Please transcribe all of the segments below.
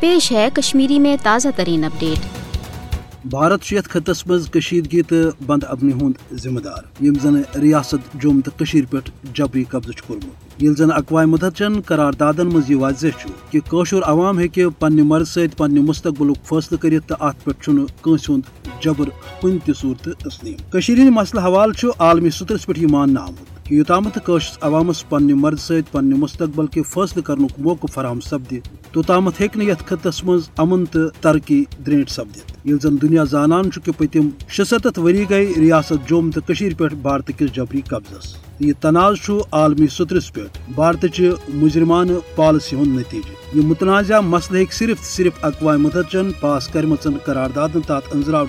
پیش ہے کشمیری میں تازہ ترین اپڈیٹ۔ بھارت یتھ خطس مز کشیدگی تو بند ابنی ہند ذمہ دار۔ یم زن ریاست جوم تو پہ جبری قبضہ کورمت۔ یل زن اقوام متحدچن قراردادن مز یہ واضح کہ قشر عوام ہیکہ پنہ مرض ست پنہ مستقبل فیصلہ کرت تو ات پہ کنس ہند جبر کن تہ صورت تسلیم۔ ہند مسئلہ حوالہ عالمی سطرس پہ یہ ماننا آمت۔ کہ یوتامت قشرس عوامس پنہ مرض ست پنہ مستقبل کے فیصلہ کرنک موقع فراہم سپدہ توتامت ہیکہ یتھ خطس مز امن تو ترقی درینٹ سپدت یل زن دنیا زانان کہ پتم شستھ وری گئی ریاست جوم تو پہ بھارت کس جبری قبضس۔ یہ تنازع عالمی سترس پہ بھارت چہ مجرمان پالسی ہند نتیجہ۔ یہ متنازع مسئلہ ہیکہ صرف صرف اقوام متحدچن پاس کرمچن قراردادن تحت انزراو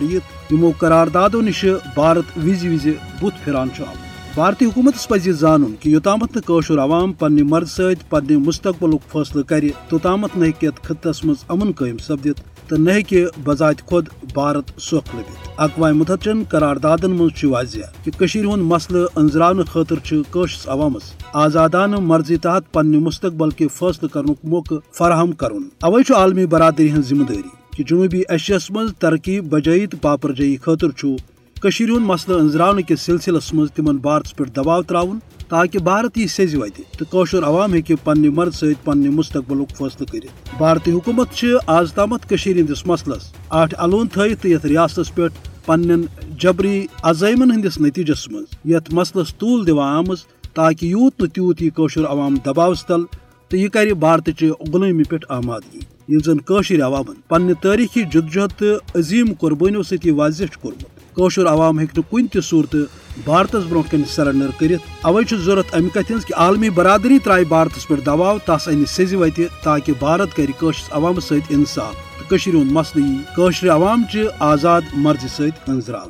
یمو قراردادو نش بھارت وز وز بت پھران آمت۔ بھارتی حکومت پہ زان کہ یوتامت قشر عوام پنہ مرض ست پنہ مستقبل فیصلہ کر، توتامت نہ خطس مز امن قائم سپدت تو نہ بذات خود بھارت سوکھ لبت اقوام متحدچن قراردادن مز واضح کہ ہند مسئلہ انزرا خاطر قشرس عوامس، آزادانہ مرضی تحت پنہ مستقبل کے فیصلہ کرنک موقع فراہم کرن۔ اوے عالمی برادری ہن ذمہ داری کہ جنوبی ایشیا مز ترقی بجائی تو پاپر جائی خاطر کشیر ہند مسئلہ انزرا کس سلسلس مز تمن بھارت پہ دباؤ تراؤن تاکہ بھارت یہ سز وتہ تو قشر عوام ہیکہ پنہ مرد ست پنہ مستقبل فیصلہ کرت بھارتی حکومت آز تامت ہندس مسلس، آٹھ الون تھت یت ریاست پہ پن جبری عزائمن ہندس نتیجس مز یت مسلس طول دان آمز، تاکہ یوت نا تیوت یہ قشر عوام دباؤس تل تو یہ کر بھارت چہ غلٲمی پہ آمادگی یل زن عوامن۔ پنہ تاریخی جدجہد تو عظیم قربانیوں ست واضح کورمت قشر عوام ہیکہ کن تہ صورت بھارتس برو کن سرنڈر کرت اوے ضرورت امہ کت کہ عالمی برادری ترائے بھارتس پہ دباؤ تس ان سز وتہ تاکہ بھارت کر قشرس عوام ست انصاف۔ تو ہند مسئلہ قشر عوام چہ آزاد مرضی ست انزرا